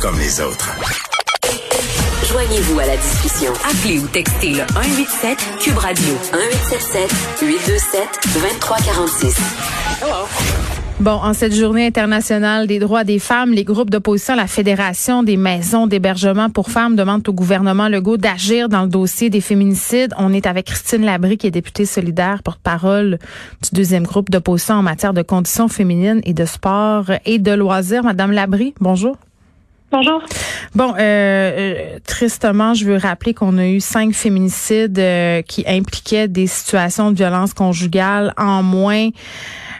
comme les autres. Joignez-vous à la discussion. Appelez ou textez le 187 Cube Radio 1877 827 2346. Bon, en cette journée internationale des droits des femmes, les groupes d'opposition, la Fédération des maisons d'hébergement pour femmes demandent au gouvernement Legault d'agir dans le dossier des féminicides. On est avec Christine Labry, qui est députée solidaire, porte-parole du deuxième groupe d'opposition en matière de conditions féminines et de sport et de loisirs. Madame Labry, bonjour. Bonjour. Bon, euh, euh, tristement, je veux rappeler qu'on a eu cinq féminicides euh, qui impliquaient des situations de violence conjugale en moins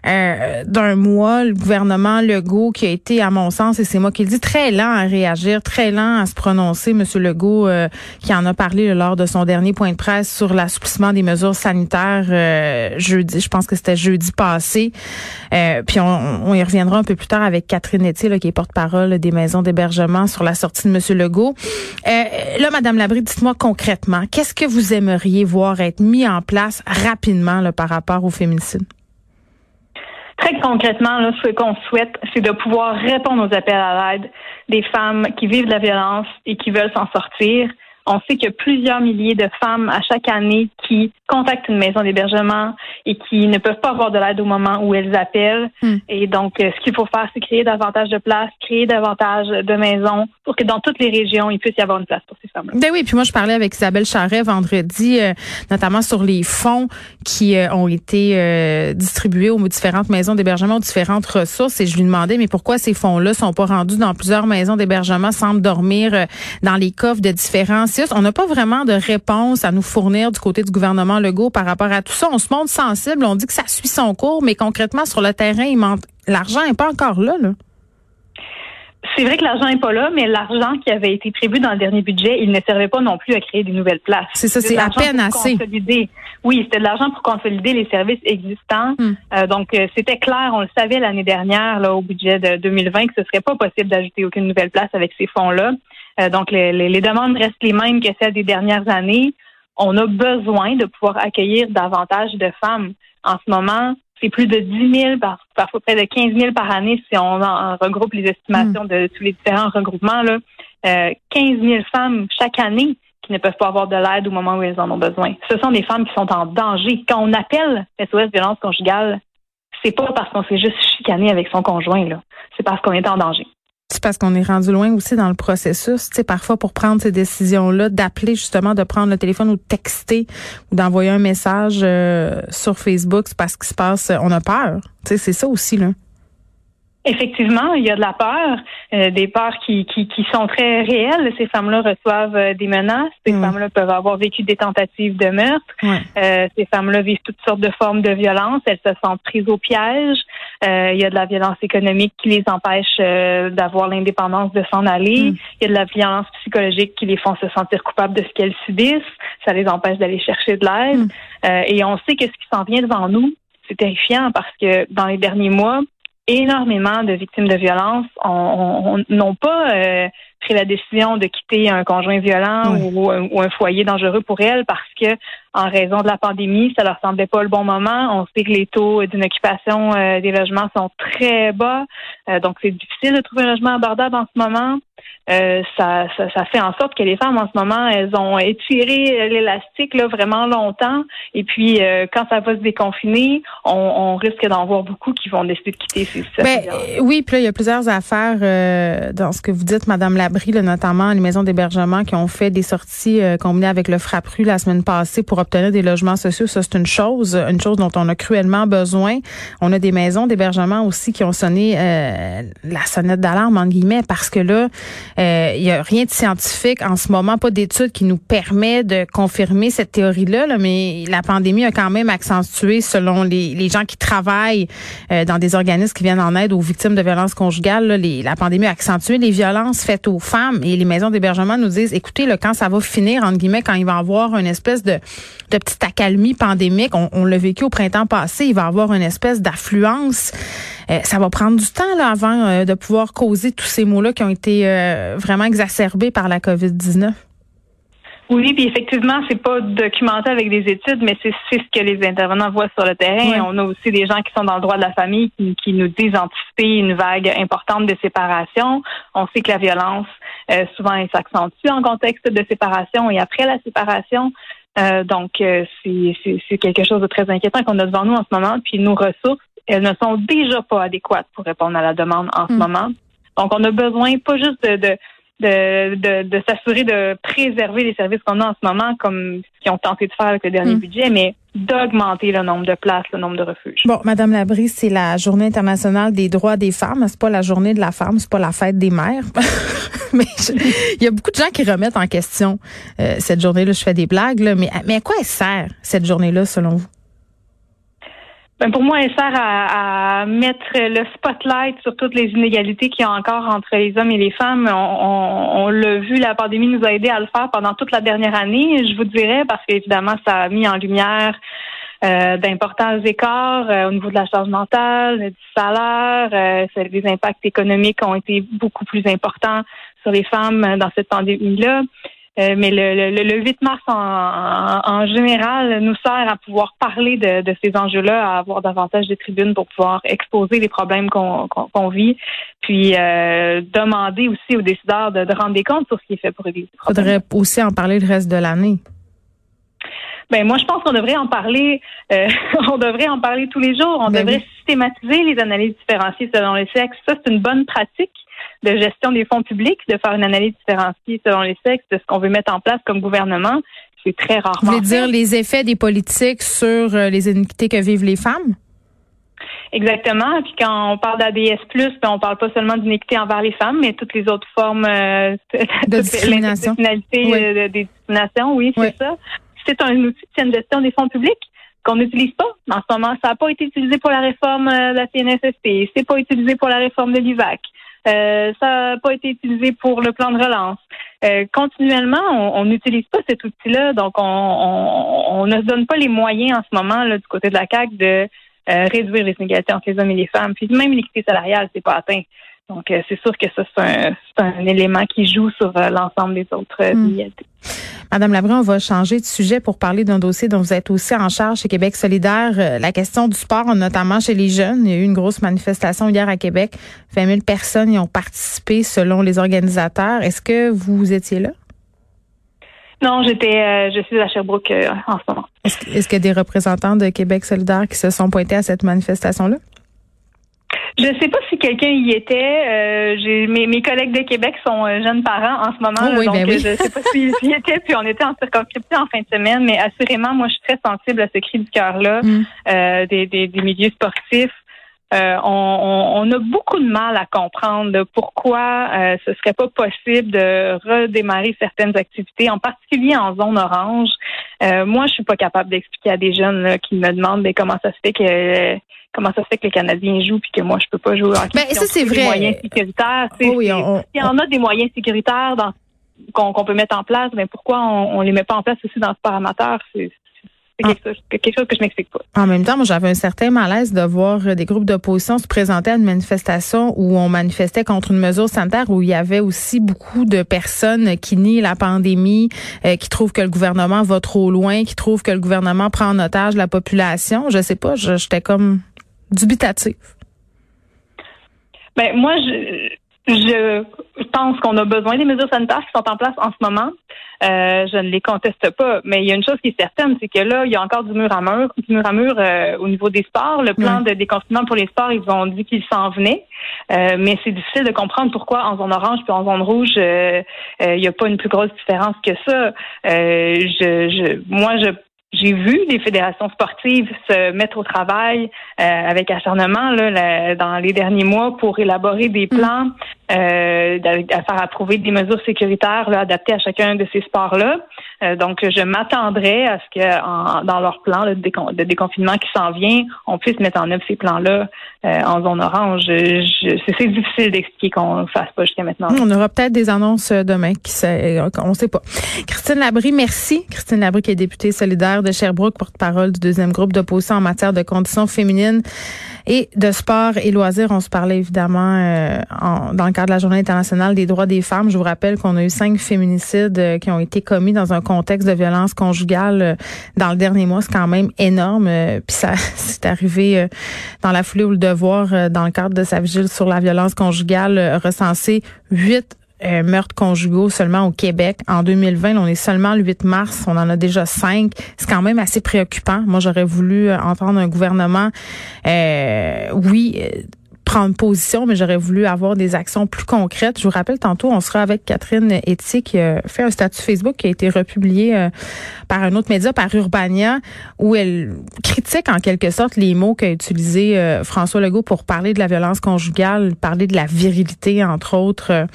euh, d'un mois, le gouvernement Legault qui a été, à mon sens, et c'est moi qui le dis, très lent à réagir, très lent à se prononcer. Monsieur Legault, euh, qui en a parlé lors de son dernier point de presse sur l'assouplissement des mesures sanitaires euh, jeudi, je pense que c'était jeudi passé. puis on, on, y reviendra un peu plus tard avec Catherine Etier, qui est porte-parole des maisons d'hébergement sur la sortie de Monsieur Legault. là, Madame Labrie, dites-moi concrètement, qu'est-ce que vous aimeriez voir être mis en place rapidement là, par rapport au féminicide? Très concrètement, là, ce qu'on souhaite, c'est de pouvoir répondre aux appels à l'aide des femmes qui vivent la violence et qui veulent s'en sortir. On sait qu'il y a plusieurs milliers de femmes à chaque année qui contactent une maison d'hébergement et qui ne peuvent pas avoir de l'aide au moment où elles appellent. Hmm. Et donc, euh, ce qu'il faut faire, c'est créer davantage de places, créer davantage de maisons pour que dans toutes les régions, il puisse y avoir une place pour ces femmes-là. Ben oui, puis moi, je parlais avec Isabelle Charret vendredi, euh, notamment sur les fonds qui euh, ont été distribués aux différentes maisons d'hébergement, aux différentes ressources. Et je lui demandais, mais pourquoi ces fonds-là sont pas rendus dans plusieurs maisons d'hébergement, semblent dormir dans les coffres de différents on n'a pas vraiment de réponse à nous fournir du côté du gouvernement Legault par rapport à tout ça. On se montre sensible, on dit que ça suit son cours, mais concrètement, sur le terrain, l'argent n'est pas encore là. C'est vrai que l'argent n'est pas là, mais l'argent qui avait été prévu dans le dernier budget, il ne servait pas non plus à créer des nouvelles places. C'est ça, c'est à peine assez. Oui, c'était de l'argent pour consolider les services existants. Hmm. Euh, donc, euh, c'était clair, on le savait l'année dernière, là, au budget de 2020, que ce serait pas possible d'ajouter aucune nouvelle place avec ces fonds-là. Euh, donc, les, les, demandes restent les mêmes que celles des dernières années. On a besoin de pouvoir accueillir davantage de femmes. En ce moment, c'est plus de 10 000, parfois près de 15 000 par année si on regroupe les estimations de tous les différents regroupements. Là. 15 000 femmes chaque année qui ne peuvent pas avoir de l'aide au moment où elles en ont besoin. Ce sont des femmes qui sont en danger. Quand on appelle SOS violence conjugale, c'est pas parce qu'on s'est juste chicané avec son conjoint, là. C'est parce qu'on est en danger. Parce qu'on est rendu loin aussi dans le processus. Tu sais, parfois pour prendre ces décisions-là, d'appeler justement, de prendre le téléphone ou de texter ou d'envoyer un message euh, sur Facebook, c'est parce qu'il se passe, on a peur. Tu sais, c'est ça aussi là. Effectivement, il y a de la peur, euh, des peurs qui, qui, qui, sont très réelles. Ces femmes-là reçoivent euh, des menaces. Ces femmes-là peuvent avoir vécu des tentatives de meurtre. Euh, ces femmes-là vivent toutes sortes de formes de violence. Elles se sentent prises au piège. Il y a de la violence économique qui les empêche d'avoir l'indépendance de s'en aller. Mm. Il y a de la violence psychologique qui les font se sentir coupables de ce qu'elles subissent. Ça les empêche d'aller chercher de l'aide. Mm. et on sait que ce qui s'en vient devant nous, c'est terrifiant parce que dans les derniers mois, énormément de victimes de violence n'ont pas euh, pris la décision de quitter un conjoint violent ou, un foyer dangereux pour elles parce que en raison de la pandémie, ça leur semblait pas le bon moment. On sait que les taux d'inoccupation euh, des logements sont très bas, euh, donc c'est difficile de trouver un logement abordable en ce moment. Euh, ça, ça, fait en sorte que les femmes en ce moment, elles ont étiré l'élastique là vraiment longtemps. Et puis quand ça va se déconfiner, on, risque d'en voir beaucoup qui vont décider de quitter ces ben, Oui, puis là il y a plusieurs affaires dans ce que vous dites, Madame Labrie, notamment les maisons d'hébergement qui ont fait des sorties combinées avec le Frappru la semaine passée pour obtenir des logements sociaux, ça c'est une chose, une chose dont on a cruellement besoin. On a des maisons d'hébergement aussi qui ont sonné euh, la sonnette d'alarme en guillemets parce que là, euh, il y a rien de scientifique en ce moment, pas d'études qui nous permet de confirmer cette théorie-là, là, mais la pandémie a quand même accentué, selon les, les gens qui travaillent euh, dans des organismes qui viennent en aide aux victimes de violences conjugales, là, les, la pandémie a accentué les violences faites aux et les maisons d'hébergement nous disent, écoutez, là, quand ça va finir, entre guillemets, quand il va y avoir une espèce de petite accalmie pandémique. On, l'a vécu au printemps passé. Il va y avoir une espèce d'affluence. Euh, ça va prendre du temps avant euh, de pouvoir causer tous ces mots-là qui ont été euh, vraiment exacerbés par la COVID-19. Oui, puis effectivement, c'est pas documenté avec des études, mais c'est ce que les intervenants voient sur le terrain. On a aussi des gens qui sont dans le droit de la famille qui, nous disent anticiper une vague importante de séparation. On sait que la violence, euh, souvent, elle s'accentue en contexte de séparation et après la séparation. Euh, donc, euh, c'est quelque chose de très inquiétant qu'on a devant nous en ce moment. Puis nos ressources, elles ne sont déjà pas adéquates pour répondre à la demande en ce mm. moment. Donc, on a besoin pas juste de de, de, de s'assurer de préserver les services qu'on a en ce moment, comme ce qu'ils ont tenté de faire avec le dernier hmm. budget, mais d'augmenter le nombre de places, le nombre de refuges. Bon, Madame Labrie, c'est la Journée internationale des droits des femmes. C'est pas la journée de la femme, c'est pas la fête des mères. mais il y a beaucoup de gens qui remettent en question euh, cette journée-là. Je fais des blagues, là, mais, mais à quoi elle sert cette journée-là, selon vous? Ben pour moi, elle sert à, mettre le spotlight sur toutes les inégalités qu'il y a encore entre les hommes et les femmes. On, on, l'a vu, la pandémie nous a aidé à le faire pendant toute la dernière année, je vous dirais, parce qu'évidemment, ça a mis en lumière euh, d'importants écarts euh, au niveau de la charge mentale, du salaire. Euh, des impacts économiques ont été beaucoup plus importants sur les femmes dans cette pandémie-là. Euh, mais le, le, le, 8 mars en, en, général nous sert à pouvoir parler de, de ces enjeux-là, à avoir davantage de tribunes pour pouvoir exposer les problèmes qu'on vit, puis euh, demander aussi aux décideurs de, de, rendre des comptes sur ce qui est fait pour éviter. Il faudrait aussi en parler le reste de l'année. Ben moi, je pense qu'on devrait en parler. Euh, on devrait en parler tous les jours. On ben devrait systématiser les analyses différenciées selon les sexes. Ça, c'est une bonne pratique de gestion des fonds publics, de faire une analyse différenciée selon les sexes de ce qu'on veut mettre en place comme gouvernement. C'est très rarement. Vous voulez dire les effets des politiques sur euh, les iniquités que vivent les femmes? Exactement. Puis quand on parle d'ADS+, ben, on parle pas seulement d'iniquité envers les femmes, mais toutes les autres formes euh, de discrimination. Euh, des discriminations, oui, c'est ça. C'est un outil de gestion des fonds publics qu'on n'utilise pas. En ce moment, ça n'a pas été utilisé pour la réforme de la CNSSP. C'est pas utilisé pour la réforme de l'IVAC. Euh, ça n'a pas été utilisé pour le plan de relance. Euh, continuellement, on n'utilise pas cet outil-là, donc on, on, ne se donne pas les moyens en ce moment là, du côté de la CAC de euh, réduire les inégalités entre les hommes et les femmes. Puis même l'équité salariale, c'est pas atteint. Donc, c'est sûr que ça, c'est un, élément qui joue sur l'ensemble des autres hmm. inégalités. Madame Labré, on va changer de sujet pour parler d'un dossier dont vous êtes aussi en charge chez Québec solidaire, euh, la question du sport, notamment chez les jeunes. Il y a eu une grosse manifestation hier à Québec. 20 000 personnes y ont participé selon les organisateurs. Est-ce que vous étiez là? Non, j'étais, euh, je suis à Sherbrooke euh, en ce moment. Est-ce, est-ce qu'il y a des représentants de Québec solidaire qui se sont pointés à cette manifestation-là? Je ne sais pas si quelqu'un y était. Euh, j'ai mes, mes collègues de Québec sont euh, jeunes parents en ce moment, oh donc ben je ne sais pas s'ils y étaient. Puis on était en circonscription en fin de semaine, mais assurément, moi, je suis très sensible à ce cri du cœur-là mm. euh, des, des, des, milieux sportifs. Euh, on, on, a beaucoup de mal à comprendre pourquoi euh, ce serait pas possible de redémarrer certaines activités, en particulier en zone orange. Euh, moi, je suis pas capable d'expliquer à des jeunes là, qui me demandent mais comment ça se fait que comment ça se fait que les Canadiens jouent puis que moi je peux pas jouer en Ben, ça c'est vrai. moyens sécuritaires. Oh oui, y en a des moyens sécuritaires dans qu'on peut mettre en place, mais pourquoi on, on les met pas en place aussi dans le sport amateur? C'est c'est quelque, chose que je m'explique pas. En même temps, moi, j'avais un certain malaise de voir des groupes d'opposition se présenter à une manifestation où on manifestait contre une mesure sanitaire où il y avait aussi beaucoup de personnes qui nient la pandémie, euh, qui trouvent que le gouvernement va trop loin, qui trouvent que le gouvernement prend en otage la population. Je sais pas, j'étais comme dubitative. Ben moi, je, je pense qu'on a besoin des mesures sanitaires qui sont en place en ce moment. Euh, je ne les conteste pas, mais il y a une chose qui est certaine, c'est que là, il y a encore du mur à mur, du mur à mur euh, au niveau des sports. Le plan de déconfinement pour les sports, ils ont dit qu'ils s'en venaient, euh, mais c'est difficile de comprendre pourquoi en zone orange puis en zone rouge, il n'y a pas une plus grosse différence que ça. je, je, moi, je j'ai vu les fédérations sportives se mettre au travail euh, avec acharnement là, dans les derniers mois pour élaborer des mm. plans, euh, à faire approuver des mesures sécuritaires là, adaptées à chacun de ces sports-là. Euh, donc, je m'attendrais à ce que dans leur plan de, déconfinement qui s'en vient, on puisse mettre en œuvre ces plans-là euh, en zone orange. C'est difficile d'expliquer qu'on ne fasse pas jusqu'à maintenant. On aura peut-être des annonces demain, qui on ne sait pas. Christine Labrie, merci. Christine Labrie qui est députée solidaire de Sherbrooke, porte-parole du deuxième groupe d'opposition en matière de conditions féminines et de sport et loisirs. On se parlait évidemment euh, dans le de la Journée internationale des droits des femmes. Je vous rappelle qu'on a eu cinq féminicides qui ont été commis dans un contexte de violence conjugale dans le dernier mois. C'est quand même énorme. Puis ça, c'est arrivé dans la foulée ou le devoir, dans le cadre de sa vigile sur la violence conjugale, recensé huit euh, meurtres conjugaux seulement au Québec. En 2020, on est seulement le 8 mars, on en a déjà cinq. C'est quand même assez préoccupant. Moi, j'aurais voulu entendre un gouvernement, euh, oui, prendre position, mais j'aurais voulu avoir des actions plus concrètes. Je vous rappelle, tantôt, on sera avec Catherine Etty qui a fait un statut Facebook qui a été republié euh, par un autre média, par Urbania, où elle critique en quelque sorte les mots qu'a utilisé euh, François Legault pour parler de la violence conjugale, parler de la virilité, entre autres.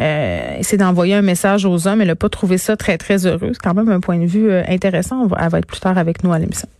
Euh, essayer d'envoyer un message aux hommes. Elle n'a pas trouvé ça très, très heureux. C'est quand même un point de vue intéressant. Elle va être plus tard avec nous à l'émission.